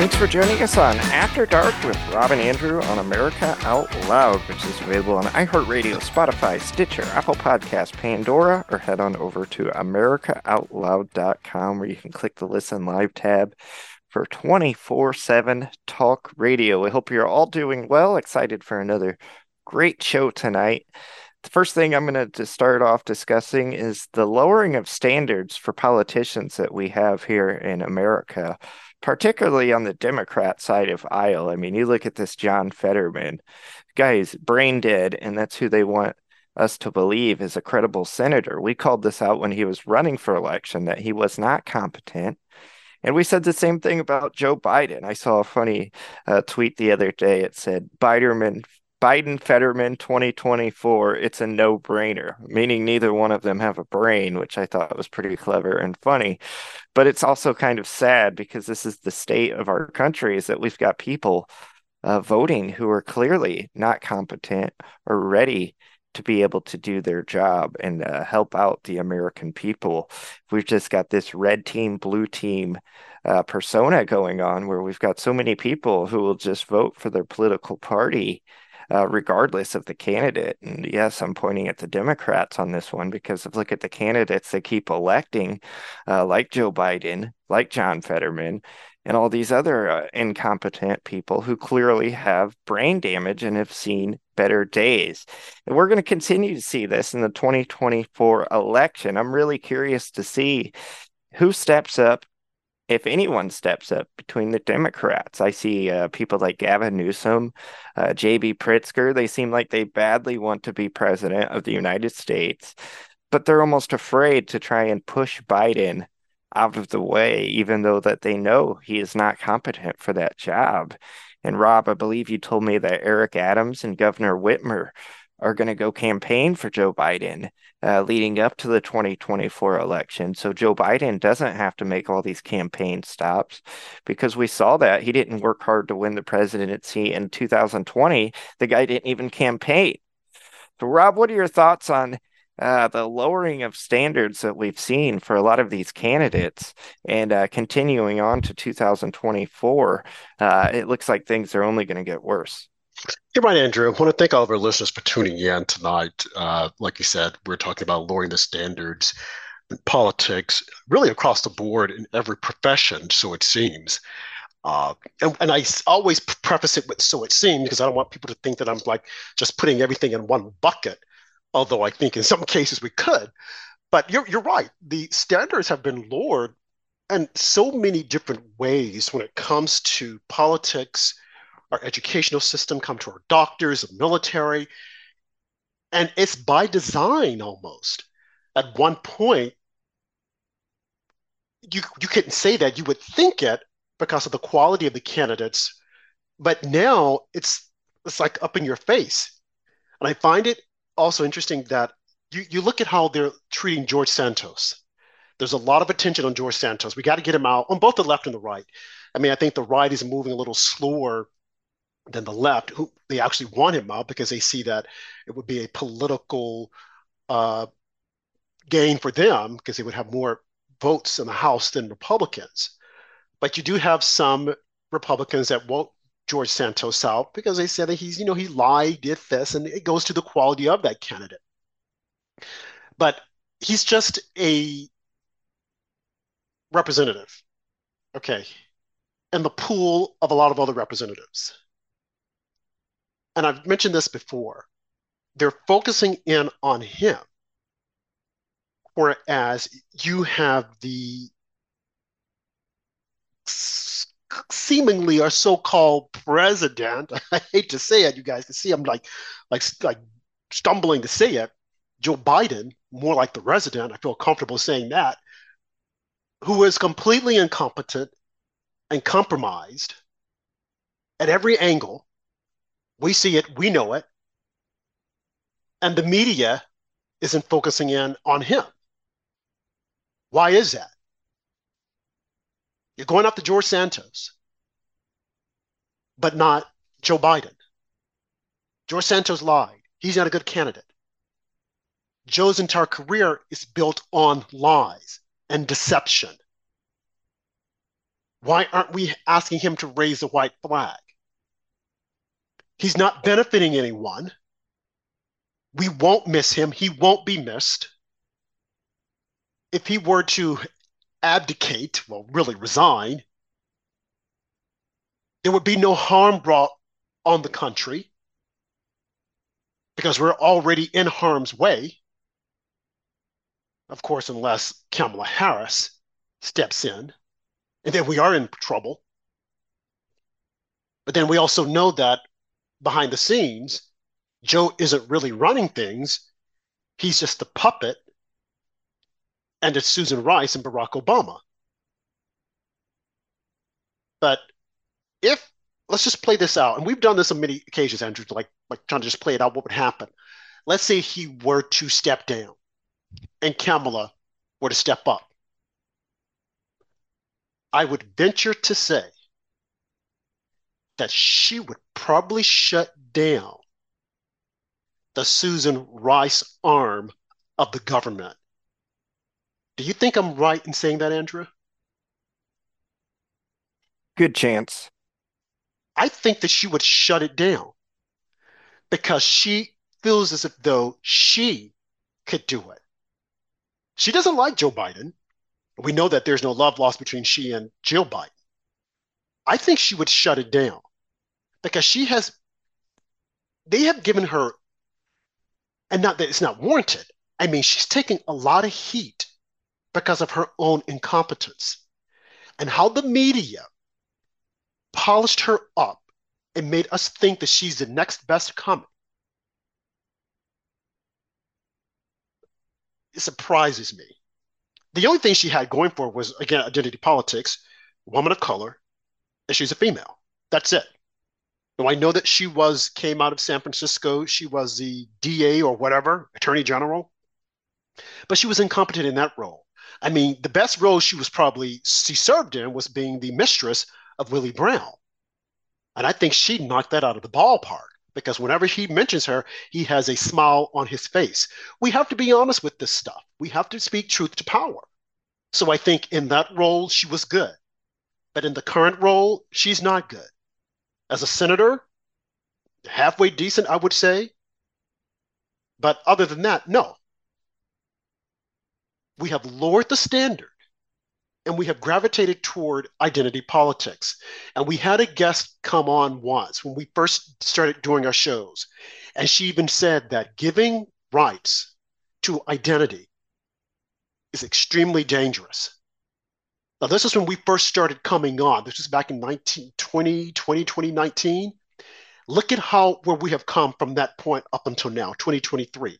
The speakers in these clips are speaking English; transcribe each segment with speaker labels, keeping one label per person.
Speaker 1: Thanks for joining us on After Dark with Rob and Andrew on America Out Loud, which is available on iHeartRadio, Spotify, Stitcher, Apple Podcast, Pandora, or head on over to AmericaOutloud.com where you can click the Listen Live tab for 24 7 talk radio. We hope you're all doing well, excited for another great show tonight. The first thing I'm going to start off discussing is the lowering of standards for politicians that we have here in America particularly on the Democrat side of aisle. I mean, you look at this John Fetterman, guy is brain dead, and that's who they want us to believe is a credible senator. We called this out when he was running for election that he was not competent. And we said the same thing about Joe Biden. I saw a funny uh, tweet the other day. It said, Biderman Biden Fetterman 2024, it's a no brainer, meaning neither one of them have a brain, which I thought was pretty clever and funny. But it's also kind of sad because this is the state of our country is that we've got people uh, voting who are clearly not competent or ready to be able to do their job and uh, help out the American people. We've just got this red team, blue team uh, persona going on where we've got so many people who will just vote for their political party uh, regardless of the candidate. And yes, I'm pointing at the Democrats on this one because if look at the candidates they keep electing, uh, like Joe Biden, like John Fetterman, and all these other uh, incompetent people who clearly have brain damage and have seen better days. And we're going to continue to see this in the 2024 election. I'm really curious to see who steps up if anyone steps up between the Democrats. I see uh, people like Gavin Newsom, uh, J.B. Pritzker. They seem like they badly want to be president of the United States, but they're almost afraid to try and push Biden out of the way, even though that they know he is not competent for that job. And Rob, I believe you told me that Eric Adams and Governor Whitmer are going to go campaign for Joe Biden uh, leading up to the 2024 election. So Joe Biden doesn't have to make all these campaign stops because we saw that he didn't work hard to win the presidency in 2020. The guy didn't even campaign. So, Rob, what are your thoughts on uh, the lowering of standards that we've seen for a lot of these candidates and uh, continuing on to 2024? Uh, it looks like things are only going to get worse.
Speaker 2: You're right, Andrew. I want to thank all of our listeners for tuning in tonight. Uh, like you said, we're talking about lowering the standards in politics, really across the board in every profession, so it seems. Uh, and, and, I always preface it with "so it seems" because I don't want people to think that I'm like just putting everything in one bucket. Although I think in some cases we could, but you're you're right. The standards have been lowered in so many different ways when it comes to politics our educational system, come to our doctors, the military. And it's by design almost. At one point, you, you couldn't say that. You would think it because of the quality of the candidates. But now it's it's like up in your face. And I find it also interesting that you, you look at how they're treating George Santos. There's a lot of attention on George Santos. We got to get him out on both the left and the right. I mean, I think the right is moving a little slower than the left, who they actually want him out because they see that it would be a political uh, gain for them because they would have more votes in the House than Republicans. But you do have some Republicans that won't George Santos out because they said that he's, you know, he lied, did this, and it goes to the quality of that candidate. But he's just a representative, okay, in the pool of a lot of other representatives and I've mentioned this before, they're focusing in on him. Whereas you have the seemingly our so-called president. I hate to say it, you guys can see I'm like, like, like stumbling to say it. Joe Biden, more like the resident. I feel comfortable saying that, who is completely incompetent and compromised at every angle we see it, we know it. And the media isn't focusing in on him. Why is that? You're going after George Santos, but not Joe Biden. George Santos lied. He's not a good candidate. Joe's entire career is built on lies and deception. Why aren't we asking him to raise the white flag? He's not benefiting anyone. We won't miss him. He won't be missed. If he were to abdicate, well, really resign, there would be no harm brought on the country because we're already in harm's way. Of course, unless Kamala Harris steps in, and then we are in trouble. But then we also know that behind the scenes, Joe isn't really running things. He's just a puppet. And it's Susan Rice and Barack Obama. But if let's just play this out, and we've done this on many occasions, Andrew, like like trying to just play it out, what would happen? Let's say he were to step down and Kamala were to step up. I would venture to say that she would probably shut down the Susan Rice arm of the government. Do you think I'm right in saying that, Andrew?
Speaker 1: Good chance.
Speaker 2: I think that she would shut it down because she feels as if though she could do it. She doesn't like Joe Biden. We know that there's no love lost between she and Jill Biden. I think she would shut it down because she has, they have given her, and not that it's not warranted. I mean, she's taking a lot of heat because of her own incompetence and how the media polished her up and made us think that she's the next best coming. It surprises me. The only thing she had going for was again identity politics, woman of color, and she's a female. That's it. Now I know that she was came out of San Francisco. She was the DA or whatever, Attorney General, but she was incompetent in that role. I mean, the best role she was probably she served in was being the mistress of Willie Brown. And I think she knocked that out of the ballpark because whenever he mentions her, he has a smile on his face. We have to be honest with this stuff. We have to speak truth to power. So I think in that role, she was good. But in the current role, she's not good. As a senator, halfway decent, I would say. But other than that, no. We have lowered the standard and we have gravitated toward identity politics. And we had a guest come on once when we first started doing our shows. And she even said that giving rights to identity is extremely dangerous. Now, this is when we first started coming on. This was back in 1920, 20, 2019. Look at how where we have come from that point up until now, 2023,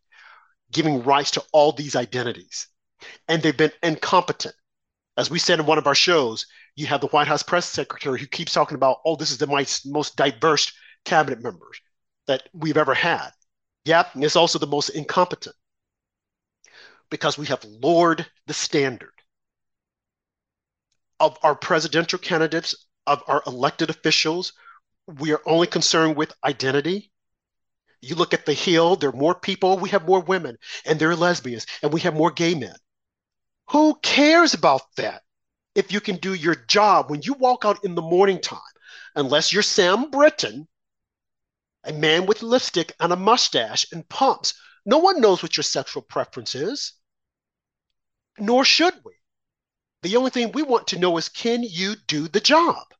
Speaker 2: giving rise to all these identities. And they've been incompetent as we said in one of our shows, you have the White House press secretary who keeps talking about, oh, this is the most diverse cabinet members that we've ever had. Yep, and it's also the most incompetent because we have lowered the standard of our presidential candidates, of our elected officials. We are only concerned with identity. You look at the Hill, there are more people, we have more women, and there are lesbians, and we have more gay men. Who cares about that if you can do your job when you walk out in the morning time? Unless you're Sam Brinton, a man with lipstick and a mustache and pumps. No one knows what your sexual preference is, nor should we. The only thing we want to know is can you do the job?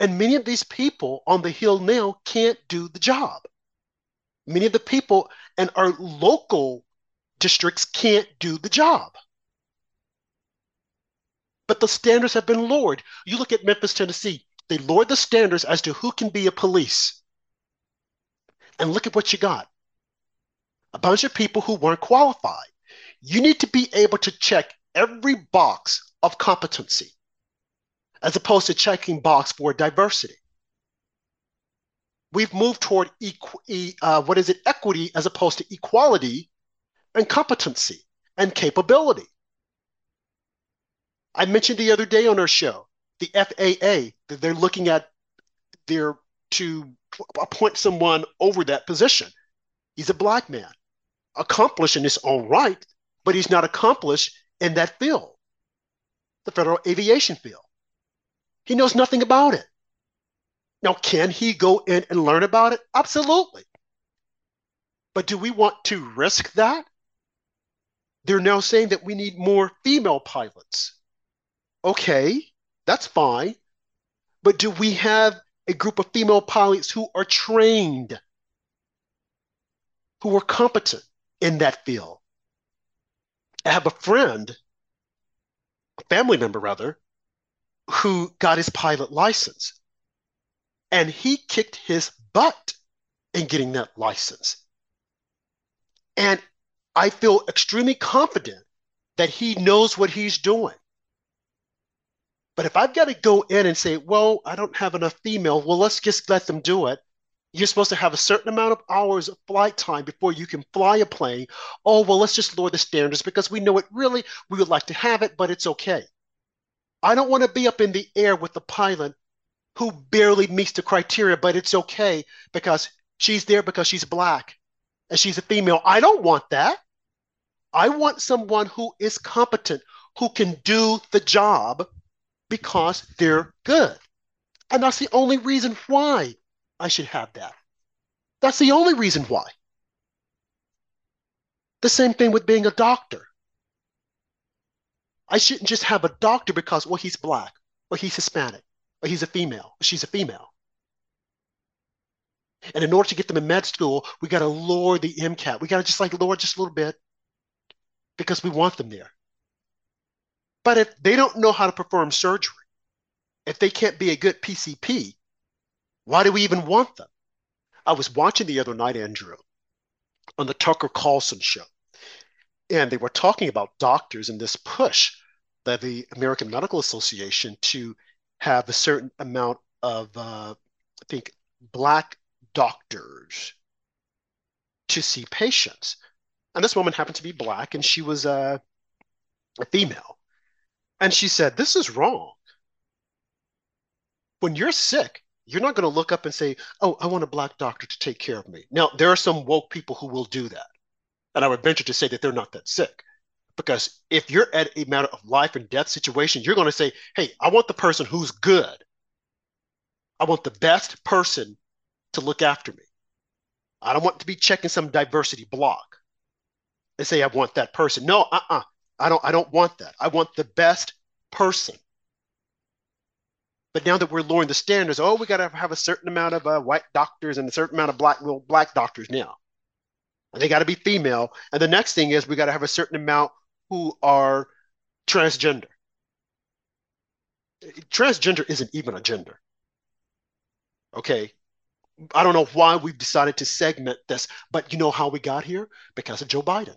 Speaker 2: And many of these people on the Hill now can't do the job. Many of the people in our local districts can't do the job. But the standards have been lowered. You look at Memphis, Tennessee, they lowered the standards as to who can be a police. And look at what you got a bunch of people who weren't qualified. You need to be able to check every box of competency as opposed to checking box for diversity. We've moved toward equ- uh, what is it, equity as opposed to equality and competency and capability. I mentioned the other day on our show the FAA that they're looking at their to appoint someone over that position. He's a black man, accomplished in his own right, but he's not accomplished in that field. the federal aviation field. He knows nothing about it. Now, can he go in and learn about it? Absolutely. But do we want to risk that? They're now saying that we need more female pilots. Okay, that's fine. But do we have a group of female pilots who are trained, who are competent in that field? I have a friend, a family member rather, who got his pilot license. And he kicked his butt in getting that license. And I feel extremely confident that he knows what he's doing. But if I've got to go in and say, well, I don't have enough female, well, let's just let them do it. You're supposed to have a certain amount of hours of flight time before you can fly a plane. Oh, well, let's just lower the standards because we know it really, we would like to have it, but it's okay. I don't want to be up in the air with the pilot who barely meets the criteria, but it's okay because she's there because she's black and she's a female. I don't want that. I want someone who is competent, who can do the job because they're good. And that's the only reason why I should have that. That's the only reason why. The same thing with being a doctor. I shouldn't just have a doctor because, well, he's black, or he's Hispanic, or he's a female, or she's a female. And in order to get them in med school, we got to lower the MCAT. We got to just like lower just a little bit because we want them there. But if they don't know how to perform surgery, if they can't be a good PCP, why do we even want them? I was watching the other night, Andrew, on the Tucker Carlson show, and they were talking about doctors and this push that the American Medical Association to have a certain amount of, uh, I think, black doctors to see patients. And this woman happened to be black, and she was uh, a female. And she said, This is wrong. When you're sick, you're not going to look up and say, Oh, I want a black doctor to take care of me. Now, there are some woke people who will do that. And I would venture to say that they're not that sick. Because if you're at a matter of life and death situation, you're going to say, Hey, I want the person who's good. I want the best person to look after me. I don't want to be checking some diversity block and say I want that person. No, uh-uh. I don't I don't want that. I want the best person. But now that we're lowering the standards, oh, we got to have a certain amount of uh, white doctors and a certain amount of black well, black doctors now. And they got to be female. And the next thing is we got to have a certain amount who are transgender. Transgender isn't even a gender. Okay. I don't know why we've decided to segment this, but you know how we got here? Because of Joe Biden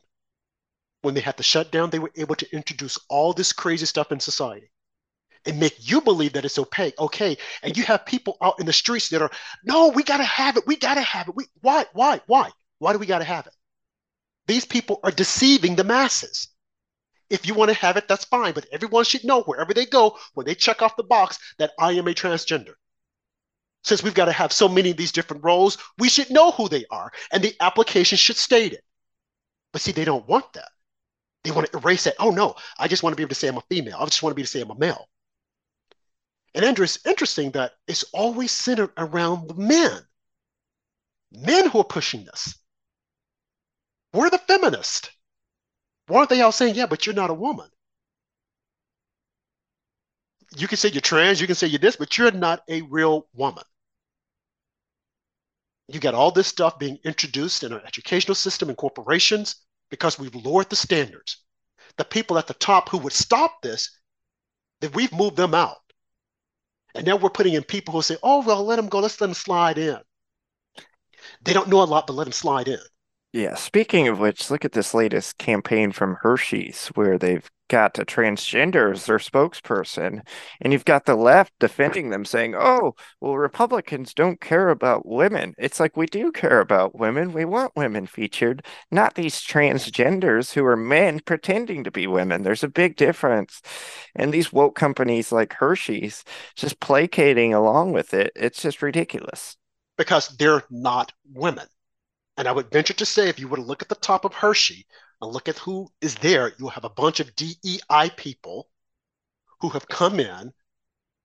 Speaker 2: when they had the shutdown, they were able to introduce all this crazy stuff in society and make you believe that it's okay. Okay. And you have people out in the streets that are, no, we gotta have it. We gotta have it. We why, why, why? Why do we gotta have it? These people are deceiving the masses. If you want to have it, that's fine. But everyone should know wherever they go, when they check off the box, that I am a transgender. Since we've got to have so many of these different roles, we should know who they are, and the application should state it. But see, they don't want that. They want to erase that. Oh no, I just want to be able to say I'm a female. I just want to be able to say I'm a male. And Andrew, it's interesting that it's always centered around the men. Men who are pushing this. We're the feminists. Why aren't they all saying, yeah, but you're not a woman? You can say you're trans, you can say you're this, but you're not a real woman. You got all this stuff being introduced in our educational system and corporations because we've lowered the standards. The people at the top who would stop this, that we've moved them out. And now we're putting in people who say, oh, well, let them go. Let's let them slide in. They don't know a lot, but let them slide in.
Speaker 1: Yeah, speaking of which, look at this latest campaign from Hershey's where they've got a transgender as their spokesperson, and you've got the left defending them saying, oh, well, Republicans don't care about women. It's like we do care about women. We want women featured, not these transgenders who are men pretending to be women. There's a big difference. And these woke companies like Hershey's just placating along with it. It's just ridiculous.
Speaker 2: Because they're not women. And I would venture to say, if you were to look at the top of Hershey and look at who is there, you'll have a bunch of DEI people who have come in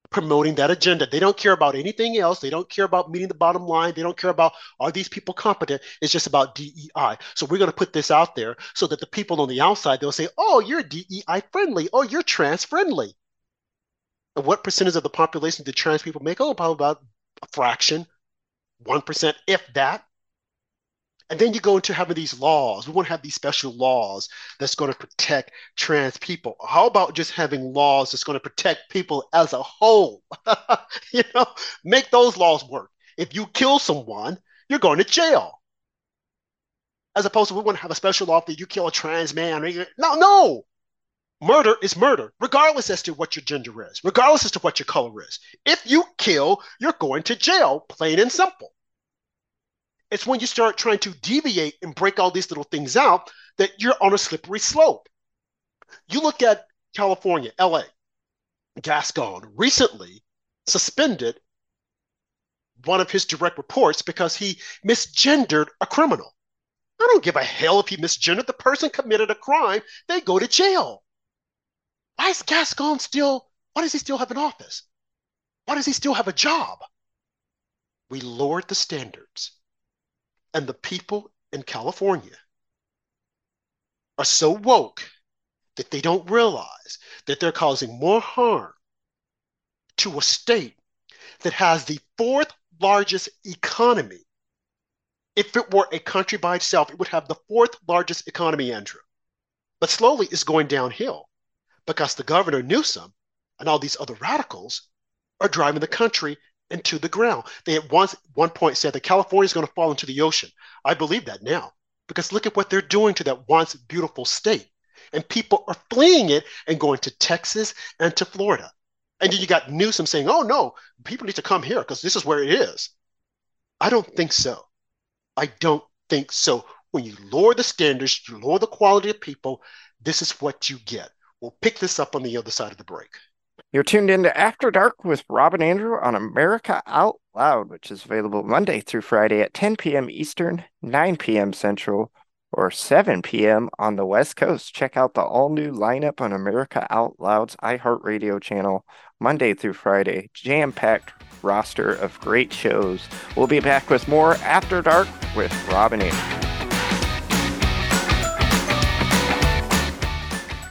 Speaker 2: promoting that agenda. They don't care about anything else. They don't care about meeting the bottom line. They don't care about are these people competent. It's just about DEI. So we're going to put this out there so that the people on the outside they'll say, "Oh, you're DEI friendly. Oh, you're trans friendly." And what percentage of the population do trans people make? Oh, probably about a fraction, one percent, if that. And then you go into having these laws. We want to have these special laws that's going to protect trans people. How about just having laws that's going to protect people as a whole? you know, make those laws work. If you kill someone, you're going to jail. As opposed to we want to have a special law that you kill a trans man. No, no. Murder is murder, regardless as to what your gender is, regardless as to what your color is. If you kill, you're going to jail, plain and simple. It's when you start trying to deviate and break all these little things out that you're on a slippery slope. You look at California, LA, Gascon recently suspended one of his direct reports because he misgendered a criminal. I don't give a hell if he misgendered. The person committed a crime, they go to jail. Why is Gascon still, why does he still have an office? Why does he still have a job? We lowered the standards. And the people in California are so woke that they don't realize that they're causing more harm to a state that has the fourth largest economy. If it were a country by itself, it would have the fourth largest economy, Andrew. But slowly it's going downhill because the governor Newsom and all these other radicals are driving the country into the ground. They at once one point said that California is going to fall into the ocean. I believe that now because look at what they're doing to that once beautiful state. And people are fleeing it and going to Texas and to Florida. And then you got Newsom saying, oh no, people need to come here because this is where it is. I don't think so. I don't think so. When you lower the standards, you lower the quality of people, this is what you get. We'll pick this up on the other side of the break.
Speaker 1: You're tuned into After Dark with Rob and Andrew on America Out Loud, which is available Monday through Friday at 10 p.m. Eastern, 9 p.m. Central, or 7 p.m. on the West Coast. Check out the all new lineup on America Out Loud's iHeartRadio channel Monday through Friday. Jam packed roster of great shows. We'll be back with more After Dark with Rob and Andrew.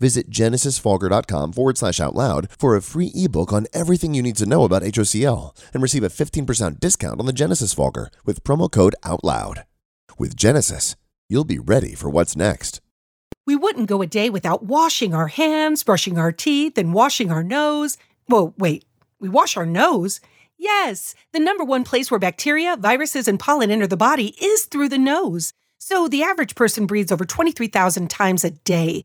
Speaker 3: Visit genesisfogger.com forward slash out loud for a free ebook on everything you need to know about HOCl and receive a 15% discount on the Genesis Fogger with promo code OUTLOUD. With Genesis, you'll be ready for what's next.
Speaker 4: We wouldn't go a day without washing our hands, brushing our teeth, and washing our nose. Whoa, wait, we wash our nose? Yes, the number one place where bacteria, viruses, and pollen enter the body is through the nose. So the average person breathes over 23,000 times a day.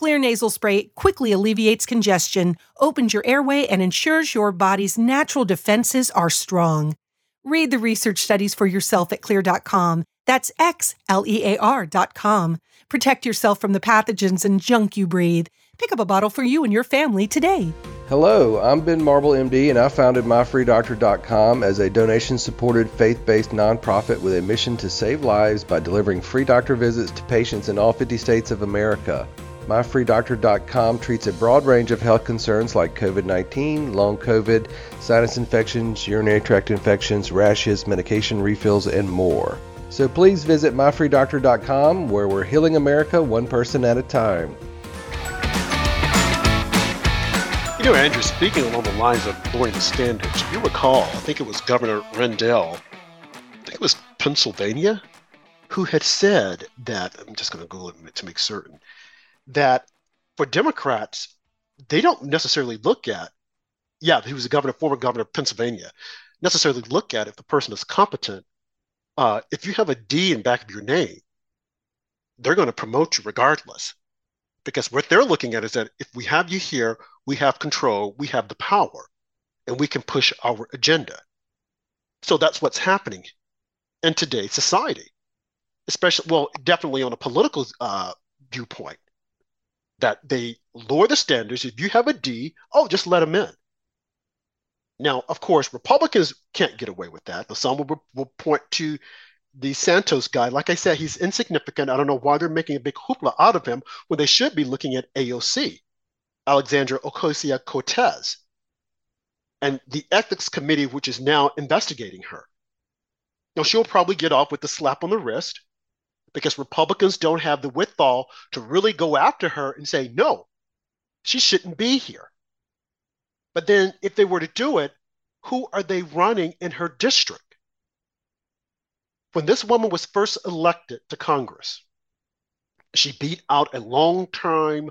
Speaker 4: Xlear nasal spray quickly alleviates congestion, opens your airway, and ensures your body's natural defenses are strong. Read the research studies for yourself at xlear.com. That's X L E A R.com. Protect yourself from the pathogens and junk you breathe. Pick up a bottle for you and your family today.
Speaker 5: Hello, I'm Ben Marble, MD, and I founded MyFreeDoctor.com as a donation supported faith based nonprofit with a mission to save lives by delivering free doctor visits to patients in all 50 states of America. MyFreeDoctor.com treats a broad range of health concerns like COVID 19, long COVID, sinus infections, urinary tract infections, rashes, medication refills, and more. So please visit MyFreeDoctor.com where we're healing America one person at a time.
Speaker 2: You know, Andrew, speaking along the lines of lowering the standards, you recall, I think it was Governor Rendell, I think it was Pennsylvania, who had said that, I'm just going to Google it to make certain, that for Democrats, they don't necessarily look at, yeah, he was a governor, former governor of Pennsylvania, necessarily look at if the person is competent. Uh, if you have a D in back of your name, they're going to promote you regardless. Because what they're looking at is that if we have you here, we have control, we have the power, and we can push our agenda. So that's what's happening in today's society, especially, well, definitely on a political uh, viewpoint, that they lower the standards. If you have a D, oh, just let them in. Now, of course, Republicans can't get away with that. Some will, will point to the Santos guy. Like I said, he's insignificant. I don't know why they're making a big hoopla out of him when they should be looking at AOC, Alexandra Ocasio Cortez, and the ethics committee, which is now investigating her. Now, she'll probably get off with a slap on the wrist because Republicans don't have the withal to really go after her and say, no, she shouldn't be here. But then if they were to do it, who are they running in her district? When this woman was first elected to Congress, she beat out a long-time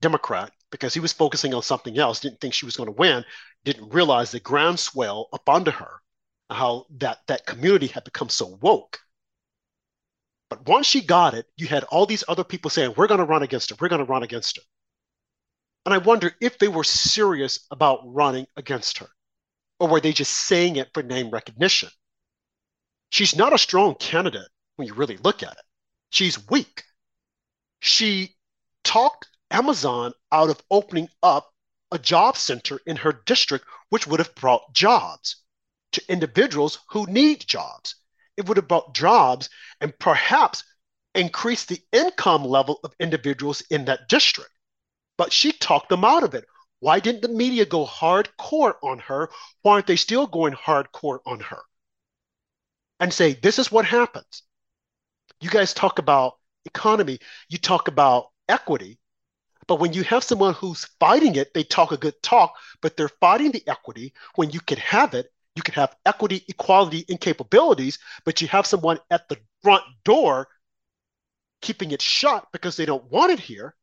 Speaker 2: Democrat because he was focusing on something else, didn't think she was going to win, didn't realize the groundswell up under her, how that, that community had become so woke. But once she got it, you had all these other people saying, We're going to run against her, we're going to run against her. And I wonder if they were serious about running against her, or were they just saying it for name recognition? She's not a strong candidate when you really look at it. She's weak. She talked Amazon out of opening up a job center in her district, which would have brought jobs to individuals who need jobs. It would have brought jobs and perhaps increased the income level of individuals in that district but she talked them out of it. Why didn't the media go hardcore on her? Why aren't they still going hardcore on her? And say, this is what happens. You guys talk about economy, you talk about equity, but when you have someone who's fighting it, they talk a good talk, but they're fighting the equity when you could have it. You could have equity, equality, and capabilities, but you have someone at the front door keeping it shut because they don't want it here.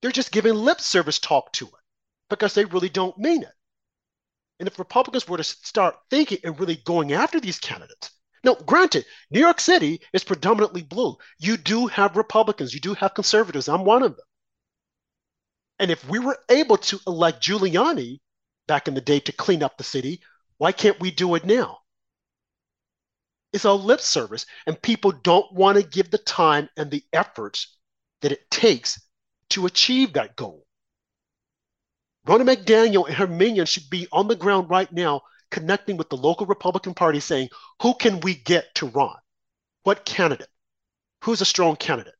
Speaker 2: They're just giving lip service talk to it because they really don't mean it. And if Republicans were to start thinking and really going after these candidates, now, granted, New York City is predominantly blue. You do have Republicans, you do have conservatives. I'm one of them. And if we were able to elect Giuliani back in the day to clean up the city, why can't we do it now? It's all lip service, and people don't want to give the time and the efforts that it takes to achieve that goal. Ronna McDaniel and her minions should be on the ground right now, connecting with the local Republican Party, saying, who can we get to run? What candidate? Who's a strong candidate?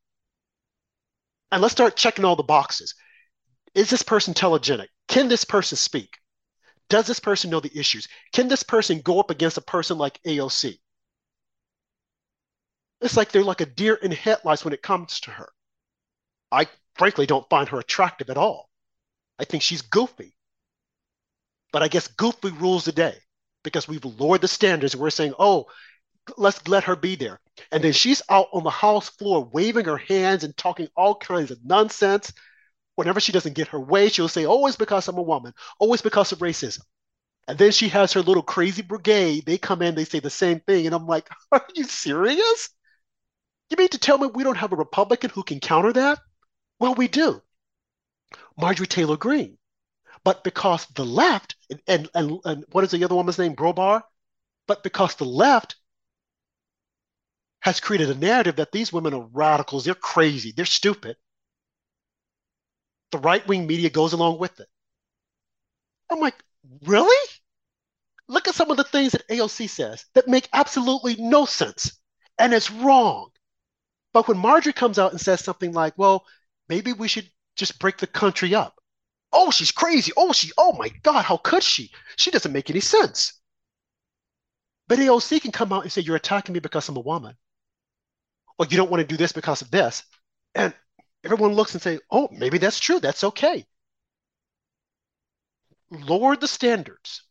Speaker 2: And let's start checking all the boxes. Is this person telegenic? Can this person speak? Does this person know the issues? Can this person go up against a person like AOC? It's like they're like a deer in headlights when it comes to her. I frankly don't find her attractive at all. I think she's goofy. But I guess goofy rules the day because we've lowered the standards we're saying, oh, let's let her be there. And then she's out on the house floor waving her hands and talking all kinds of nonsense. Whenever she doesn't get her way, she'll say, oh, it's because I'm a woman. Oh, it's because of racism. And then she has her little crazy brigade. They come in, they say the same thing. And I'm like, are you serious? You mean to tell me we don't have a Republican who can counter that? Well, we do. Marjorie Taylor Greene. But because the left, and, and, and what is the other woman's name? Grobar? But because the left has created a narrative that these women are radicals, they're crazy, they're stupid. The right wing media goes along with it. I'm like, really? Look at some of the things that AOC says that make absolutely no sense and it's wrong. But when Marjorie comes out and says something like, well, maybe we should just break the country up. Oh, she's crazy. Oh, she, oh my God, how could she? She doesn't make any sense. But AOC can come out and say, You're attacking me because I'm a woman. Or you don't want to do this because of this. And everyone looks and say, Oh, maybe that's true. That's okay. Lower the standards.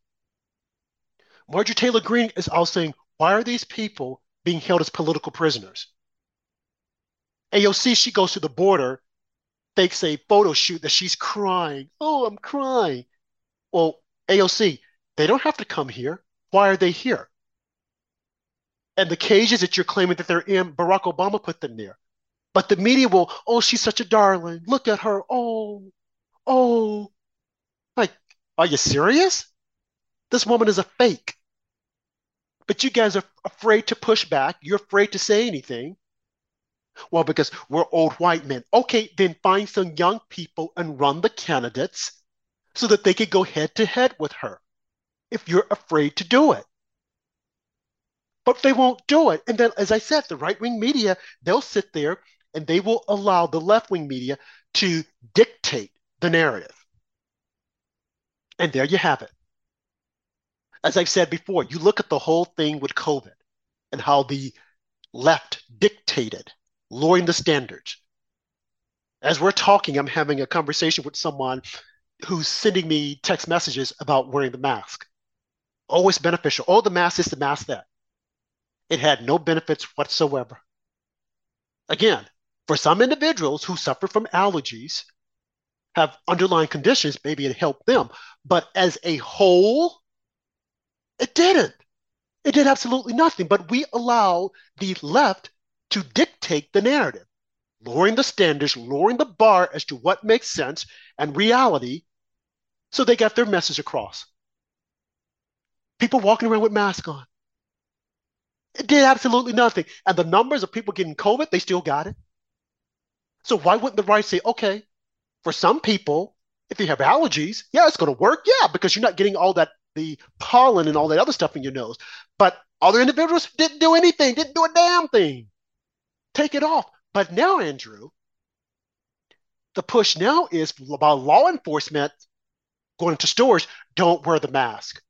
Speaker 2: Marjorie Taylor Greene is also saying, Why are these people being held as political prisoners? AOC, she goes to the border fakes a photo shoot that she's crying. Oh, I'm crying. Well, AOC, they don't have to come here. Why are they here? And the cages that you're claiming that they're in, Barack Obama put them there. But the media will, oh, she's such a darling. Look at her. Oh, oh. Like, are you serious? This woman is a fake. But you guys are afraid to push back. You're afraid to say anything. Well, because we're old white men. Okay, then find some young people and run the candidates so that they could go head to head with her if you're afraid to do it. But they won't do it. And then, as I said, the right wing media, they'll sit there and they will allow the left wing media to dictate the narrative. And there you have it. As I've said before, you look at the whole thing with COVID and how the left dictated lowering the standards. As we're talking, I'm having a conversation with someone who's sending me text messages about wearing the mask. Always beneficial. Oh, the mask is the mask that. It had no benefits whatsoever. Again, for some individuals who suffer from allergies, have underlying conditions, maybe it helped them. But as a whole, it didn't. It did absolutely nothing. But we allow the left to dictate the narrative, lowering the standards, lowering the bar as to what makes sense and reality so they got their message across. People walking around with masks on. It did absolutely nothing. And the numbers of people getting COVID, they still got it. So why wouldn't the right say, okay, for some people, if you have allergies, yeah, it's going to work. Yeah, because you're not getting all that the pollen and all that other stuff in your nose. But other individuals didn't do anything, didn't do a damn thing take it off. But now, Andrew, the push now is about law enforcement going into stores, don't wear the mask.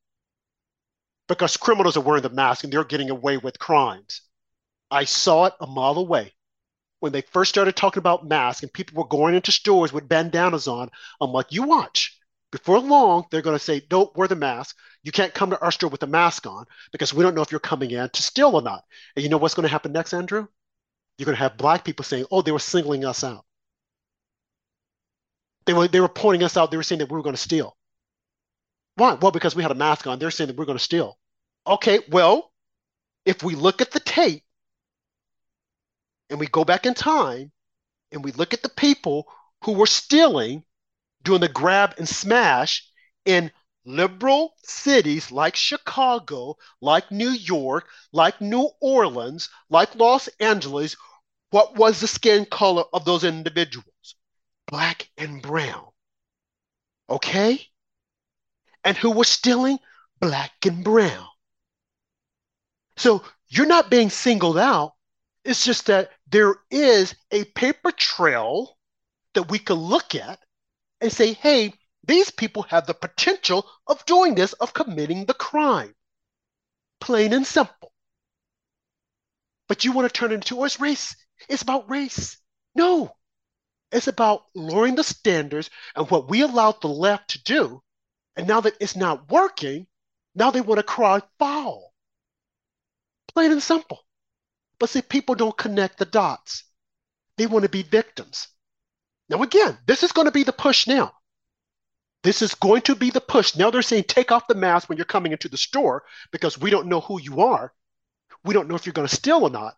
Speaker 2: Because criminals are wearing the mask and they're getting away with crimes. I saw it a mile away. When they first started talking about masks and people were going into stores with bandanas on, I'm like, you watch. Before long, they're going to say, don't wear the mask. You can't come to our store with a mask on because we don't know if you're coming in to steal or not. And you know what's going to happen next, Andrew? you're going to have black people saying, "Oh, they were singling us out. They were they were pointing us out. They were saying that we were going to steal. Why? Well, because we had a mask on. They're saying that we're going to steal. Okay, well, if we look at the tape and we go back in time and we look at the people who were stealing, doing the grab and smash in liberal cities like Chicago, like New York, like New Orleans, like Los Angeles, what was the skin color of those individuals? Black and brown. Okay? And who was stealing? Black and brown. So you're not being singled out. It's just that there is a paper trail that we could look at and say, hey, these people have the potential of doing this, of committing the crime. Plain and simple. But you want to turn it into, oh, it's race. It's about race. No, it's about lowering the standards and what we allowed the left to do. And now that it's not working, now they want to cry foul. Plain and simple. But see, people don't connect the dots. They want to be victims. Now, again, this is going to be the push now. This is going to be the push. Now they're saying take off the mask when you're coming into the store because we don't know who you are. We don't know if you're going to steal or not.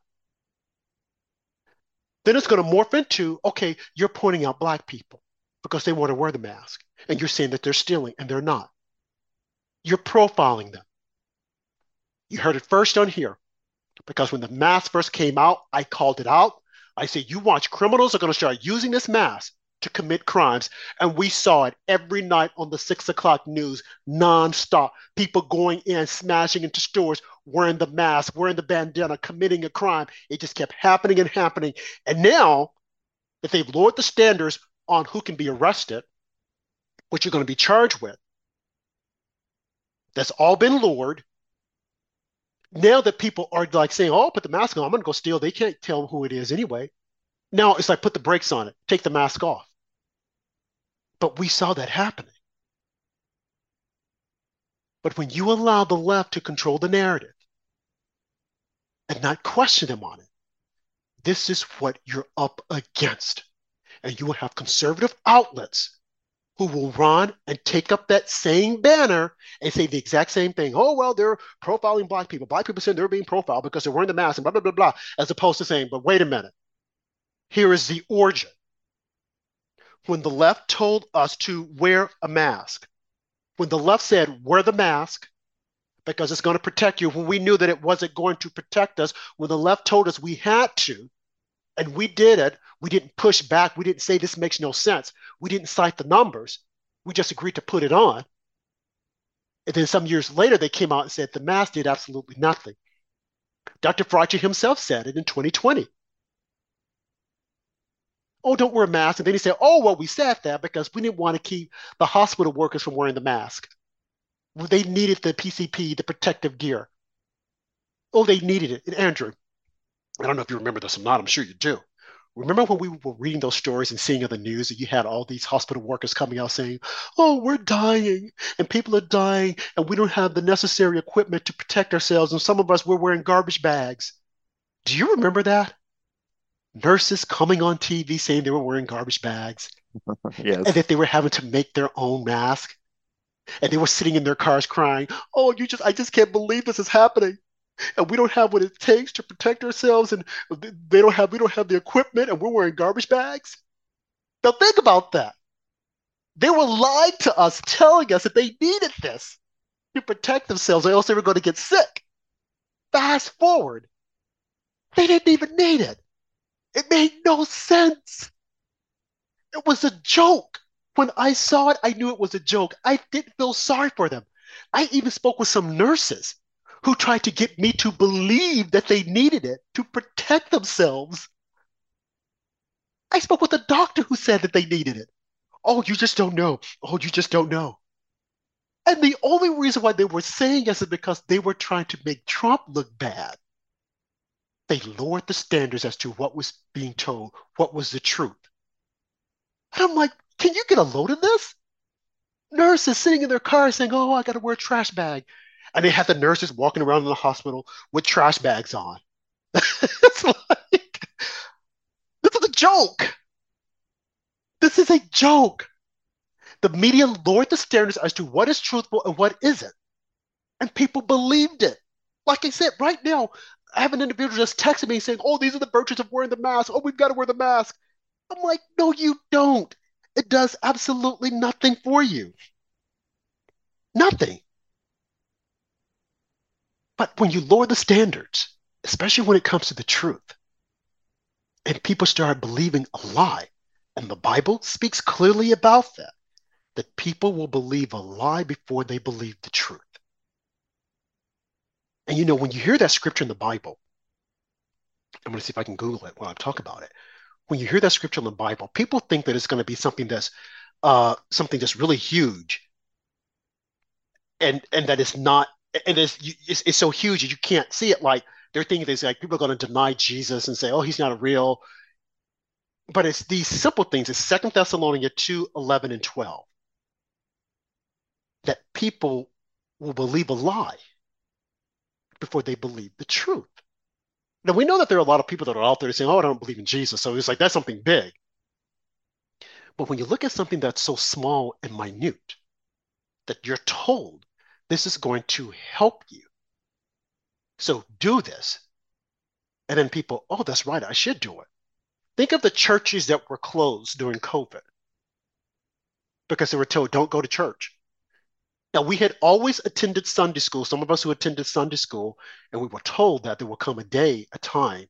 Speaker 2: Then it's going to morph into okay, you're pointing out black people because they want to wear the mask. And you're saying that they're stealing and they're not. You're profiling them. You heard it first on here because when the mask first came out, I called it out. I said, you watch, criminals are going to start using this mask to commit crimes. And we saw it every night on the six o'clock news, nonstop. People going in, smashing into stores, wearing the mask, wearing the bandana, committing a crime. It just kept happening and happening. And now that they've lowered the standards on who can be arrested, what you're going to be charged with, that's all been lowered. Now that people are like saying, "Oh, put the mask on. I'm going to go steal," they can't tell who it is anyway. Now it's like put the brakes on it, take the mask off. But we saw that happening. But when you allow the left to control the narrative and not question them on it, this is what you're up against. And you will have conservative outlets who will run and take up that same banner and say the exact same thing. Oh, well, they're profiling black people. Black people saying they're being profiled because they're wearing the mask and blah, blah, blah, blah, as opposed to saying, but wait a minute. Here is the origin. When the left told us to wear a mask, when the left said, wear the mask because it's going to protect you, when we knew that it wasn't going to protect us, when the left told us we had to, and we did it, we didn't push back. We didn't say this makes no sense. We didn't cite the numbers. We just agreed to put it on. And then some years later, they came out and said the mask did absolutely nothing. Dr. Fauci himself said it in 2020. Oh, don't wear a mask. And then he said, oh, well, we said that because we didn't want to keep the hospital workers from wearing the mask. They needed the PCP, the protective gear. Oh, they needed it. And Andrew, I don't know if you remember this or not. I'm sure you do. Remember when we were reading those stories and seeing on the news that you had all these hospital workers coming out saying, Oh, we're dying and people are dying and we don't have the necessary equipment to protect ourselves. And some of us, we're wearing garbage bags. Do you remember that? Nurses coming on TV saying they were wearing garbage bags
Speaker 1: yes.
Speaker 2: and that they were having to make their own mask. And they were sitting in their cars crying, Oh, you just, I just can't believe this is happening and we don't have what it takes to protect ourselves and they don't have we don't have the equipment and we're wearing garbage bags. Now think about that. They were lying to us telling us that they needed this to protect themselves or else they were going to get sick. Fast forward. They didn't even need it. It made no sense. It was a joke. When i saw it i knew it was a joke. I didn't feel sorry for them. I even spoke with some nurses who tried to get me to believe that they needed it to protect themselves. I spoke with a doctor who said that they needed it. Oh, you just don't know. Oh, you just don't know. And the only reason why they were saying this is because they were trying to make Trump look bad. They lowered the standards as to what was being told, what was the truth. And I'm like, can you get a load of this? Nurses sitting in their cars saying, oh, I got to wear a trash bag and they have the nurses walking around in the hospital with trash bags on. it's like this is a joke. This is a joke. The media lowered the standards as to what is truthful and what isn't. And people believed it. Like I said, right now, I have an individual just texting me saying, Oh, these are the virtues of wearing the mask. Oh, we've got to wear the mask. I'm like, No, you don't. It does absolutely nothing for you. Nothing. But when you lower the standards, especially when it comes to the truth, and people start believing a lie, and the Bible speaks clearly about that, that people will believe a lie before they believe the truth. And you know, when you hear that scripture in the Bible, I'm going to see if I can Google it while I talk about it. When you hear that scripture in the Bible, people think that it's going to be something that's uh, something that's really huge, and and that it's not and it's, it's, it's so huge you can't see it. Like they're thinking this like people are going to deny Jesus and say, "Oh, he's not a real." But it's these simple things. It's Second Thessalonians 2, 11, and 12 that people will believe a lie before they believe the truth. Now we know that there are a lot of people that are out there saying, "Oh, I don't believe in Jesus," so it's like that's something big. But when you look at something that's so small and minute, that you're told this is going to help you. So do this. And then people, oh, that's right, I should do it. Think of the churches that were closed during COVID because they were told, don't go to church. Now, we had always attended Sunday school, some of us who attended Sunday school, and we were told that there will come a day, a time,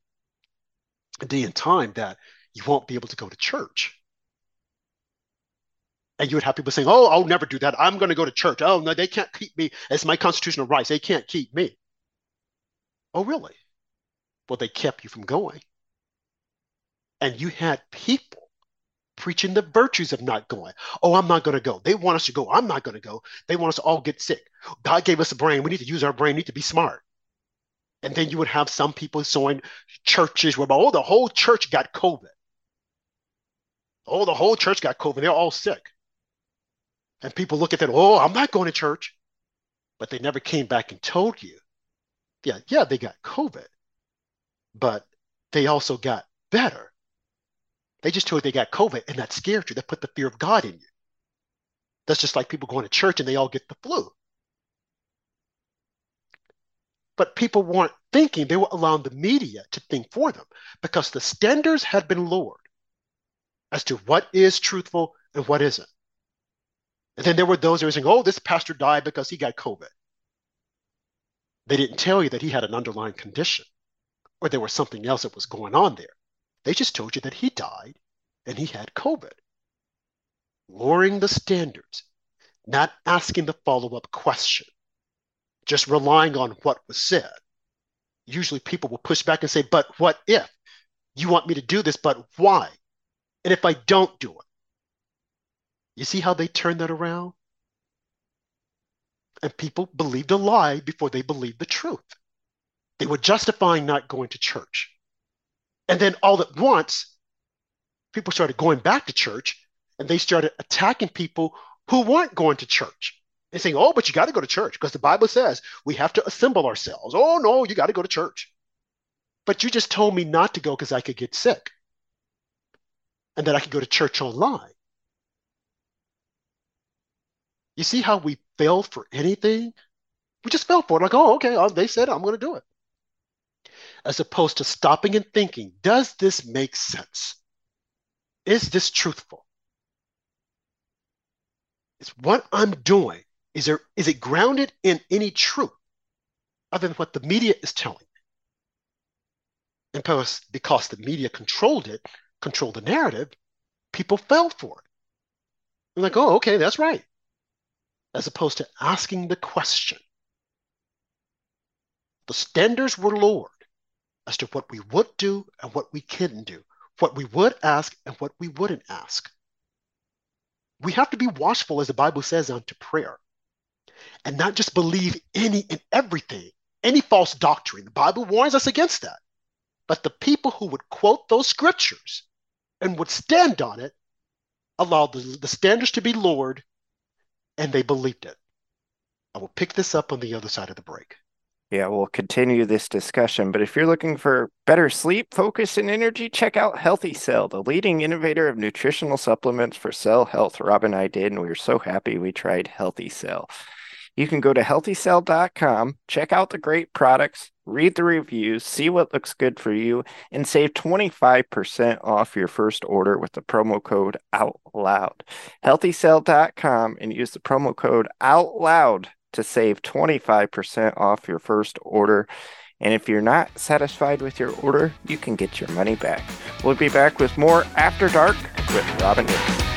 Speaker 2: a day and time that you won't be able to go to church and you would have people saying, "Oh, I'll never do that. I'm going to go to church. Oh no, they can't keep me. It's my constitutional rights. They can't keep me." Oh, really? Well, they kept you from going, and you had people preaching the virtues of not going. Oh, I'm not going to go. They want us to go. I'm not going to go. They want us to all get sick. God gave us a brain. We need to use our brain. We need to be smart. And then you would have some people showing churches where, oh, the whole church got COVID. Oh, the whole church got COVID. They're all sick. And people look at that, oh, I'm not going to church. But they never came back and told you, yeah, yeah, they got COVID, but they also got better. They just told you they got COVID and that scared you. That put the fear of God in you. That's just like people going to church and they all get the flu. But people weren't thinking, they were allowing the media to think for them because the standards had been lowered as to what is truthful and what isn't. And then there were those who were saying, oh, this pastor died because he got COVID. They didn't tell you that he had an underlying condition or there was something else that was going on there. They just told you that he died and he had COVID. Lowering the standards, not asking the follow up question, just relying on what was said. Usually people will push back and say, but what if? You want me to do this, but why? And if I don't do it? You see how they turn that around? And people believed a lie before they believed the truth. They were justifying not going to church. And then all at once, people started going back to church and they started attacking people who weren't going to church and saying, oh, but you got to go to church because the Bible says we have to assemble ourselves. Oh, no, you got to go to church. But you just told me not to go because I could get sick and that I could go to church online. You see how we fell for anything? We just fell for it. Like, oh, okay, oh, they said it, I'm going to do it. As opposed to stopping and thinking, does this make sense? Is this truthful? Is what I'm doing, is there is it grounded in any truth other than what the media is telling me? And because, because the media controlled it, controlled the narrative, people fell for it. They're like, oh, okay, that's right as opposed to asking the question. The standards were lowered as to what we would do and what we couldn't do, what we would ask and what we wouldn't ask. We have to be watchful, as the Bible says, unto prayer and not just believe any and everything, any false doctrine. The Bible warns us against that. But the people who would quote those scriptures and would stand on it allowed the, the standards to be lowered and they believed it. I will pick this up on the other side of the break.
Speaker 1: Yeah, we'll continue this discussion. But if you're looking for better sleep, focus, and energy, check out Healthy Cell, the leading innovator of nutritional supplements for cell health. Rob and I did, and we were so happy we tried Healthy Cell. You can go to healthycell.com, check out the great products, read the reviews, see what looks good for you, and save 25% off your first order with the promo code OUTLOUD. Healthycell.com and use the promo code OUTLOUD to save 25% off your first order. And if you're not satisfied with your order, you can get your money back. We'll be back with more After Dark with Robin Hicks.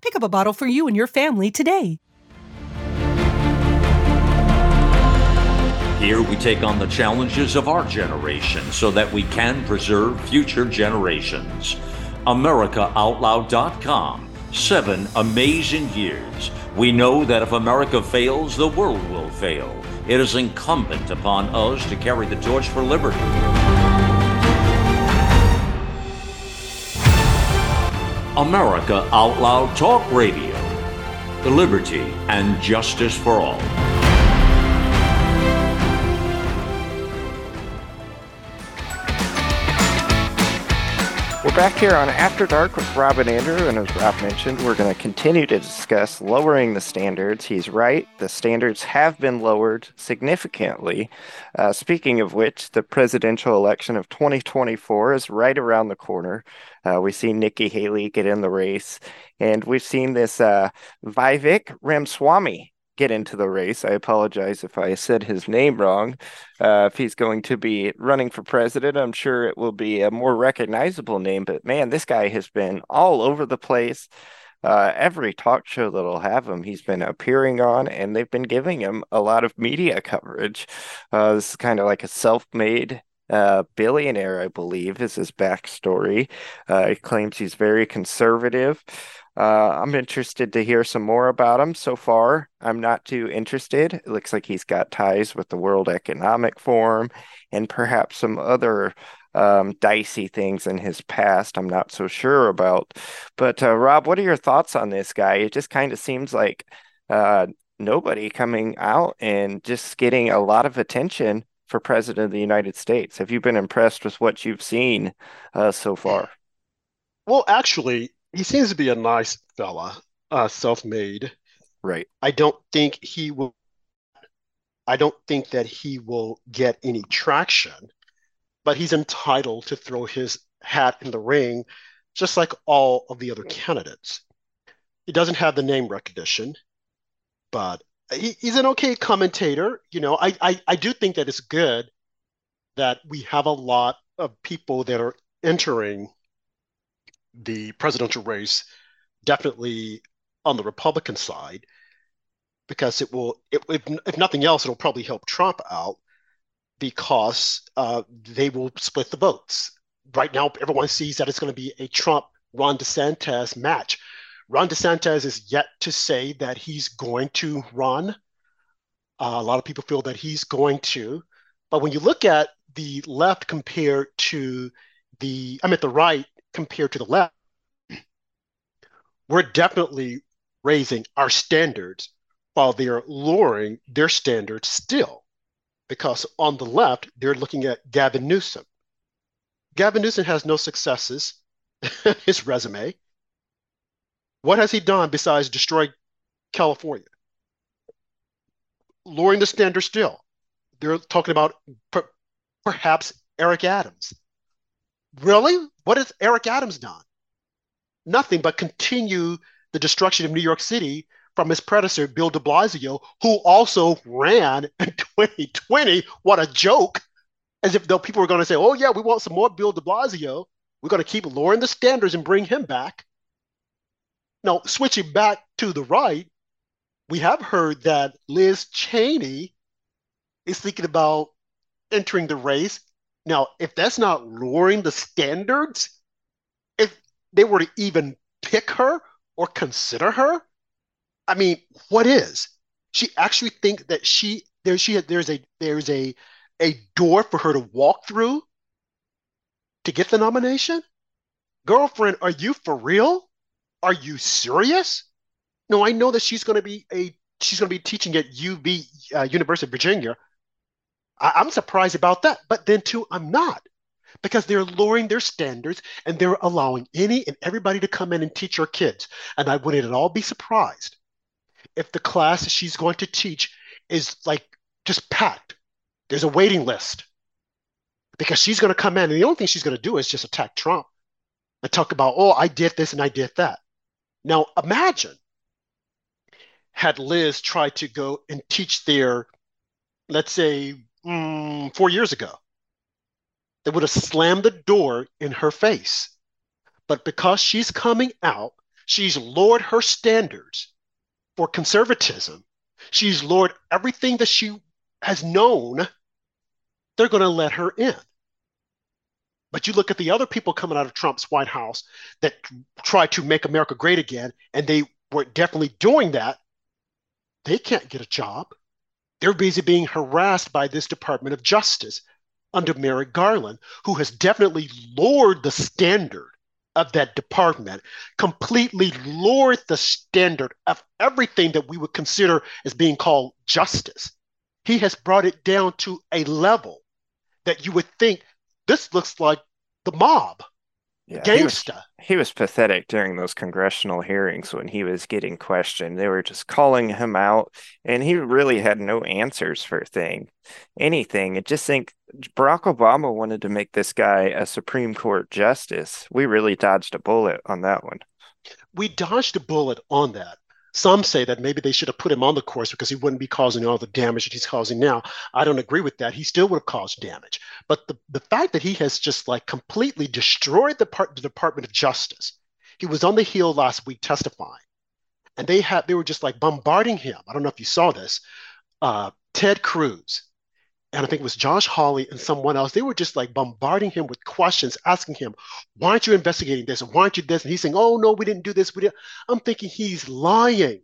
Speaker 4: Pick up a bottle for you and your family today.
Speaker 6: Here we take on the challenges of our generation so that we can preserve future generations. AmericaOutloud.com. Seven amazing years. We know that if America fails, the world will fail. It is incumbent upon us to carry the torch for liberty. America Out Loud Talk Radio. the Liberty and justice for all.
Speaker 1: Back here on After Dark with Rob and Andrew, and as Rob mentioned, we're going to continue to discuss lowering the standards. He's right; the standards have been lowered significantly. Uh, speaking of which, the presidential election of 2024 is right around the corner. Uh, we see Nikki Haley get in the race, and we've seen this uh, Vivek Ramaswamy get into the race. I apologize if I said his name wrong. Uh, if he's going to be running for president, I'm sure it will be a more recognizable name. But man, this guy has been all over the place. Uh, every talk show that'll have him, he's been appearing on, and they've been giving him a lot of media coverage. Uh, this is kind of like a self made uh, billionaire, I believe, is his backstory. Uh, he claims he's very conservative. Uh, I'm interested to hear some more about him. So far, I'm not too interested. It looks like he's got ties with the World Economic Forum and perhaps some other um, dicey things in his past. I'm not so sure about. But uh, Rob, what are your thoughts on this guy? It just kind of seems like uh, nobody coming out and just getting a lot of attention for President of the United States. Have you been impressed with what you've seen uh, so far?
Speaker 2: Well, actually, he seems to be a nice fella, uh, self-made.
Speaker 1: Right.
Speaker 2: I don't think he will. I don't think that he will get any traction, but he's entitled to throw his hat in the ring, just like all of the other candidates. He doesn't have the name recognition, but he, he's an okay commentator. You know, I, I I do think that it's good that we have a lot of people that are entering the presidential race definitely on the Republican side because it will, it, if, if nothing else, it'll probably help Trump out because uh, they will split the votes. Right now, everyone sees that it's going to be a Trump Ron DeSantis match. Ron DeSantis is yet to say that he's going to run. Uh, a lot of people feel that he's going to. But when you look at the left compared to the, I mean, the right compared to the left, we're definitely raising our standards while they're lowering their standards still. Because on the left, they're looking at Gavin Newsom. Gavin Newsom has no successes, his resume. What has he done besides destroy California? Lowering the standard still. They're talking about per- perhaps Eric Adams. Really? What has Eric Adams done? Nothing but continue the destruction of New York City from his predecessor, Bill de Blasio, who also ran in 2020. What a joke. As if though people were going to say, oh, yeah, we want some more Bill de Blasio. We're going to keep lowering the standards and bring him back. Now, switching back to the right, we have heard that Liz Cheney is thinking about entering the race now, if that's not lowering the standards, if they were to even pick her or consider her, I mean, what is? She actually think that she there she there's a there's a a door for her to walk through to get the nomination? Girlfriend, are you for real? Are you serious? No, I know that she's going to be a she's going to be teaching at UV uh, University of Virginia I, am surprised about that. But then, too, I'm not because they're lowering their standards and they're allowing any and everybody to come in and teach our kids. And I wouldn't at all be surprised if the class she's going to teach is like just packed. There's a waiting list because she's going to come in and the only thing she's going to do is just attack Trump and talk about, oh, I did this and I did that. Now, imagine had Liz tried to go and teach their, let's say, mm, four years ago. They would have slammed the door in her face. But because she's coming out, she's lowered her standards for conservatism. She's lowered everything that she has known. They're going to let her in. But you look at the other people coming out of Trump's White House that tried to make America great again, and they were definitely doing that. They can't get a job. They're busy being harassed by this Department of Justice under Merrick Garland, who has definitely lowered the standard of that department, completely lowered the standard of everything that we would consider as being called justice. He has brought it down to a level that you would think this looks like the mob. Yeah, gangsta.
Speaker 1: He was, he was pathetic during those congressional hearings when he was getting questioned. They were just calling him out, and he really had no answers for a thing, anything. I just think Barack Obama wanted to make this guy a Supreme Court justice. We really dodged a bullet on that one.
Speaker 2: We dodged a bullet on that. Some say that maybe they should have put him on the course because he wouldn't be causing all the damage that he's causing now. I don't agree with that. He still would have caused damage. But the, the fact that he has just like completely destroyed the, part, the Department of Justice. He was on the Hill last week testifying, and they had they were just like bombarding him. I don't know if you saw this. Uh, Ted Cruz, and I think it was Josh Hawley and someone else, they were just like bombarding him with questions, asking him, why aren't you investigating this? And why aren't you this? And he's saying, oh, no, we didn't do this. We didn't. I'm thinking he's lying.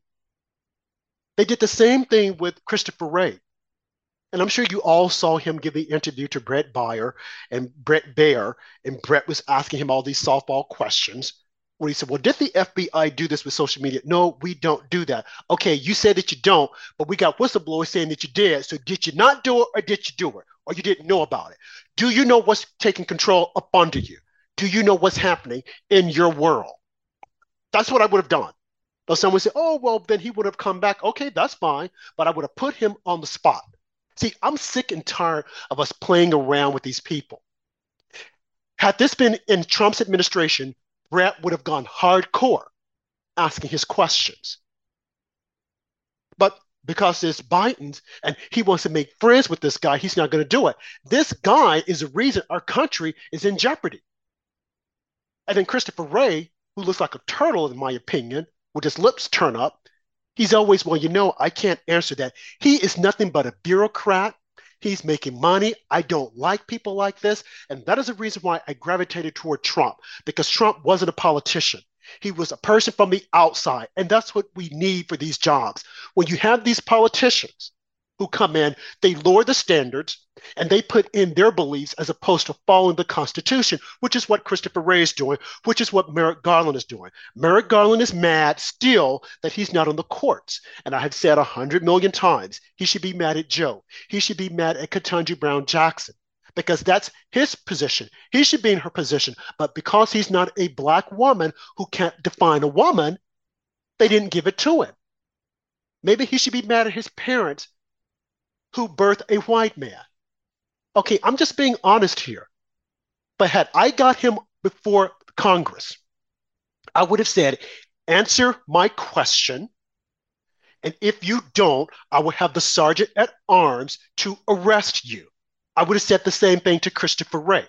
Speaker 2: They did the same thing with Christopher Wray. And I'm sure you all saw him give the interview to Bret Baier and Bret Baier, and Bret was asking him all these softball questions where he said, Well, did the FBI do this with social media? No, we don't do that. Okay, you said that you don't, but we got whistleblowers saying that you did. So did you not do it or did you do it? Or you didn't know about it? Do you know what's taking control up under you? Do you know what's happening in your world? That's what I would have done. But someone say, oh, well, then he would have come back. Okay, that's fine. But I would have put him on the spot. See, I'm sick and tired of us playing around with these people. Had this been in Trump's administration, Bret would have gone hardcore asking his questions. But because it's Biden and he wants to make friends with this guy, he's not going to do it. This guy is the reason our country is in jeopardy. And then Christopher Wray, who looks like a turtle, in my opinion, with his lips turned up, he's always, well, you know, I can't answer that. He is nothing but a bureaucrat He's making money. I don't like people like this. And that is the reason why I gravitated toward Trump, because Trump wasn't a politician. He was a person from the outside. And that's what we need for these jobs. When you have these politicians who come in, they lower the standards and they put in their beliefs as opposed to following the Constitution, which is what Christopher Wray is doing, which is what Merrick Garland is doing. Merrick Garland is mad still that he's not on the courts. And I have said a hundred million times, he should be mad at Joe. He should be mad at Ketanji Brown Jackson because that's his position. He should be in her position. But because he's not a black woman who can't define a woman, they didn't give it to him. Maybe he should be mad at his parents who birthed a white man. Okay, I'm just being honest here. But had I got him before Congress, I would have said, answer my question. And if you don't, I will have the sergeant at arms to arrest you. I would have said the same thing to Christopher Wray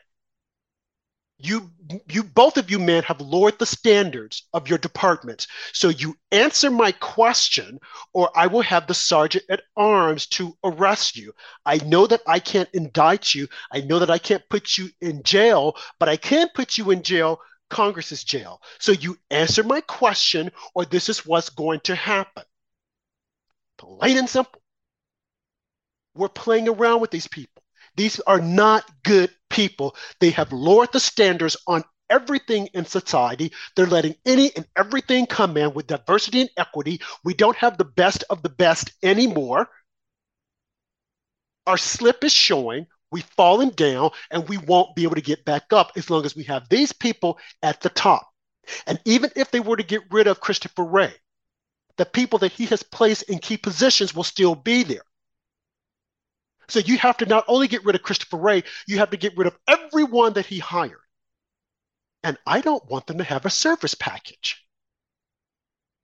Speaker 2: you you both of you men have lowered the standards of your departments so you answer my question or i will have the sergeant at arms to arrest you. I know that i can't indict you. I know that i can't put you in jail but i can put you in jail congress's jail. So you answer my question or this is what's going to happen. Plain and simple. We're playing around with these people. These are not good people. They have lowered the standards on everything in society. They're letting any and everything come in with diversity and equity. We don't have the best of the best anymore. Our slip is showing. We've fallen down and we won't be able to get back up as long as we have these people at the top. And even if they were to get rid of Christopher Wray, the people that he has placed in key positions will still be there. So you have to not only get rid of Christopher Wray, you have to get rid of everyone that he hired. And I don't want them to have a service package.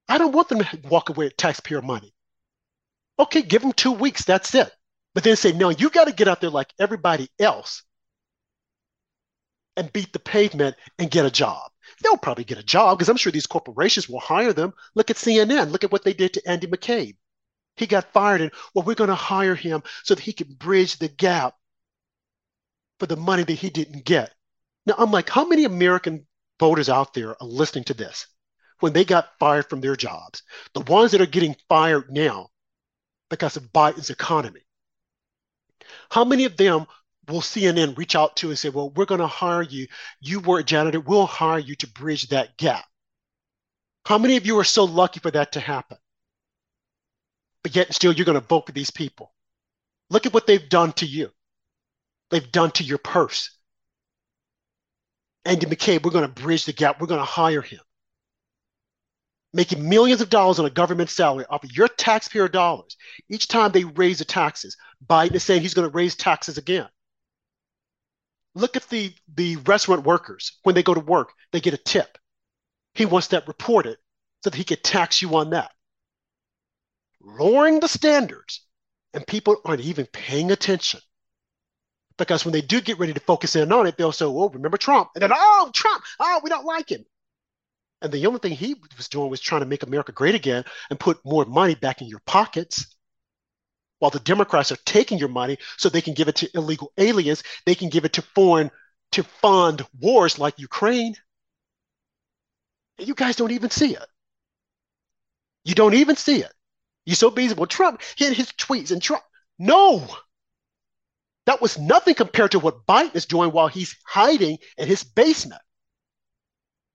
Speaker 2: I don't want them to walk away with taxpayer money. Okay, give them two weeks, that's it. But then say, no, you got to get out there like everybody else and beat the pavement and get a job. They'll probably get a job because I'm sure these corporations will hire them. Look at CNN. Look at what they did to Andy McCabe. He got fired, and well, we're going to hire him so that he can bridge the gap for the money that he didn't get. Now, I'm like, how many American voters out there are listening to this when they got fired from their jobs? The ones that are getting fired now because of Biden's economy. How many of them will CNN reach out to and say, well, we're going to hire you. You were a janitor. We'll hire you to bridge that gap. How many of you are so lucky for that to happen? But yet still you're going to vote for these people. Look at what they've done to you. They've done to your purse. Andy McCabe, we're going to bridge the gap. We're going to hire him. Making millions of dollars on a government salary off of your taxpayer dollars. Each time they raise the taxes, Biden is saying he's going to raise taxes again. Look at the, the restaurant workers. When they go to work, they get a tip. He wants that reported so that he could tax you on that. Lowering the standards, and people aren't even paying attention. Because when they do get ready to focus in on it, they'll say, oh, remember Trump. And then, oh, Trump, oh, we don't like him. And the only thing he was doing was trying to make America great again and put more money back in your pockets while the Democrats are taking your money so they can give it to illegal aliens, they can give it to foreign to fund wars like Ukraine. And you guys don't even see it. You don't even see it. You're so busy. Well, Trump hit his tweets and Trump. No. That was nothing compared to what Biden is doing while he's hiding in his basement.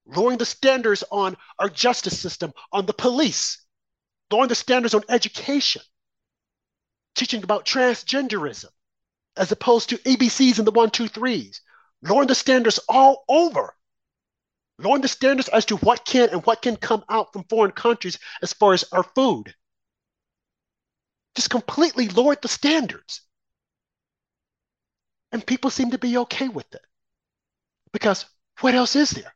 Speaker 2: Lowering the standards on our justice system, on the police, lowering the standards on education, teaching about transgenderism as opposed to ABCs and the one, two, threes, lowering the standards all over, lowering the standards as to what can and what can come out from foreign countries as far as our food. Just completely lowered the standards. And people seem to be okay with it. Because what else is there?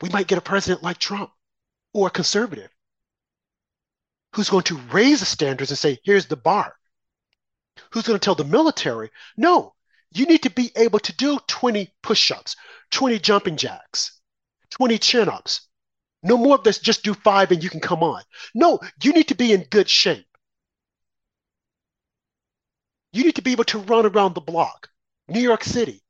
Speaker 2: We might get a president like Trump or a conservative who's going to raise the standards and say, here's the bar? Who's going to tell the military, no, you need to be able to do 20 push ups, 20 jumping jacks, 20 chin ups. No more of this, just do five and you can come on. No, you need to be in good shape. You need to be able to run around the block. New York City,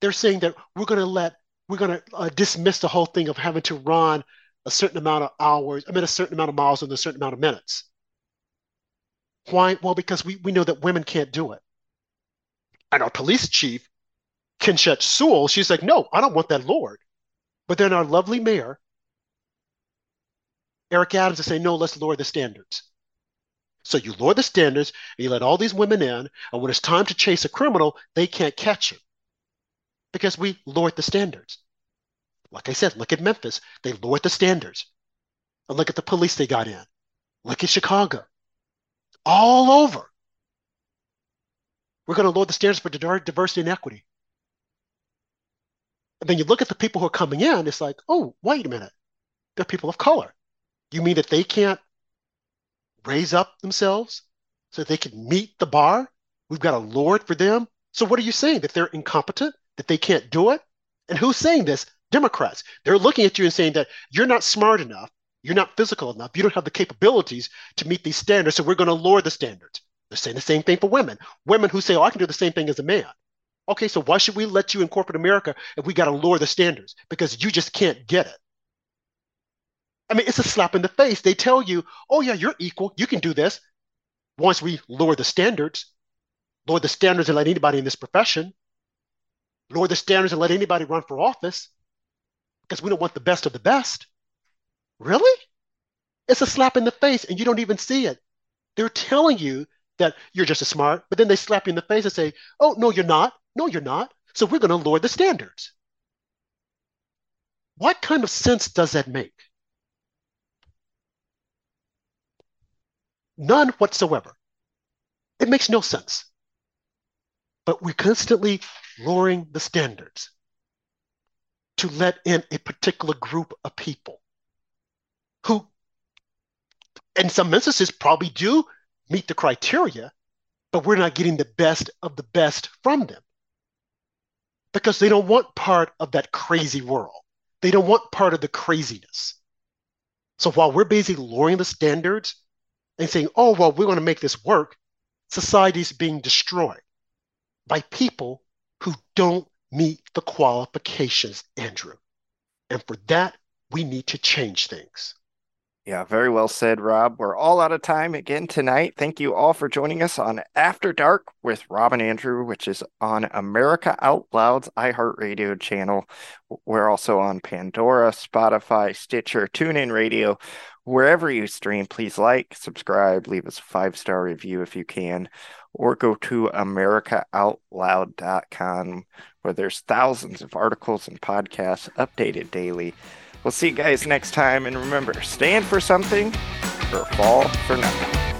Speaker 2: they're saying that we're going to let, we're going to uh, dismiss the whole thing of having to run a certain amount of hours, I mean, a certain amount of miles in a certain amount of minutes. Why? Well, because we, we know that women can't do it. And our police chief, Keechant Sewell, she's like, no, I don't want that Lord. But then our lovely mayor, Eric Adams, is saying, no, let's lower the standards. So you lower the standards and you let all these women in, and when it's time to chase a criminal, they can't catch you because we lowered the standards. Like I said, look at Memphis. They lowered the standards. And look at the police they got in. Look at Chicago. All over. We're going to lower the standards for diversity and equity. And then you look at the people who are coming in, it's like, oh, wait a minute. They're people of color. You mean that they can't raise up themselves so they can meet the bar? We've got a Lord for them. So what are you saying? That they're incompetent? That they can't do it? And who's saying this? Democrats. They're looking at you and saying that you're not smart enough, you're not physical enough, you don't have the capabilities to meet these standards, so we're going to lower the standards. They're saying the same thing for women. Women who say, oh, I can do the same thing as a man. Okay, so why should we let you in corporate America if we got to lower the standards? Because you just can't get it. I mean, it's a slap in the face. They tell you, oh, yeah, you're equal. You can do this. Once we lower the standards, lower the standards and let anybody in this profession, lower the standards and let anybody run for office, because we don't want the best of the best. Really? It's a slap in the face and you don't even see it. They're telling you that you're just as smart, but then they slap you in the face and say, oh, no, you're not. No, you're not. So we're going to lower the standards. What kind of sense does that make? None whatsoever. It makes no sense. But we're constantly lowering the standards to let in a particular group of people who, in some instances, probably do meet the criteria, but we're not getting the best of the best from them. because they don't want part of that crazy world. They don't want part of the craziness. So while we're busy lowering the standards and saying, oh, well, we're going to make this work, society is being destroyed by people who don't meet the qualifications, Andrew. And for that, we need to change things.
Speaker 1: Yeah, very well said, Rob. We're all out of time again tonight. Thank you all for joining us on After Dark with Rob and Andrew, which is on America Out Loud's iHeartRadio channel. We're also on Pandora, Spotify, Stitcher, TuneIn Radio, wherever you stream. Please like, subscribe, leave us a five star review if you can, or go to AmericaOutloud.com where there's thousands of articles and podcasts updated daily. We'll see you guys next time. And remember, stand for something or fall for nothing.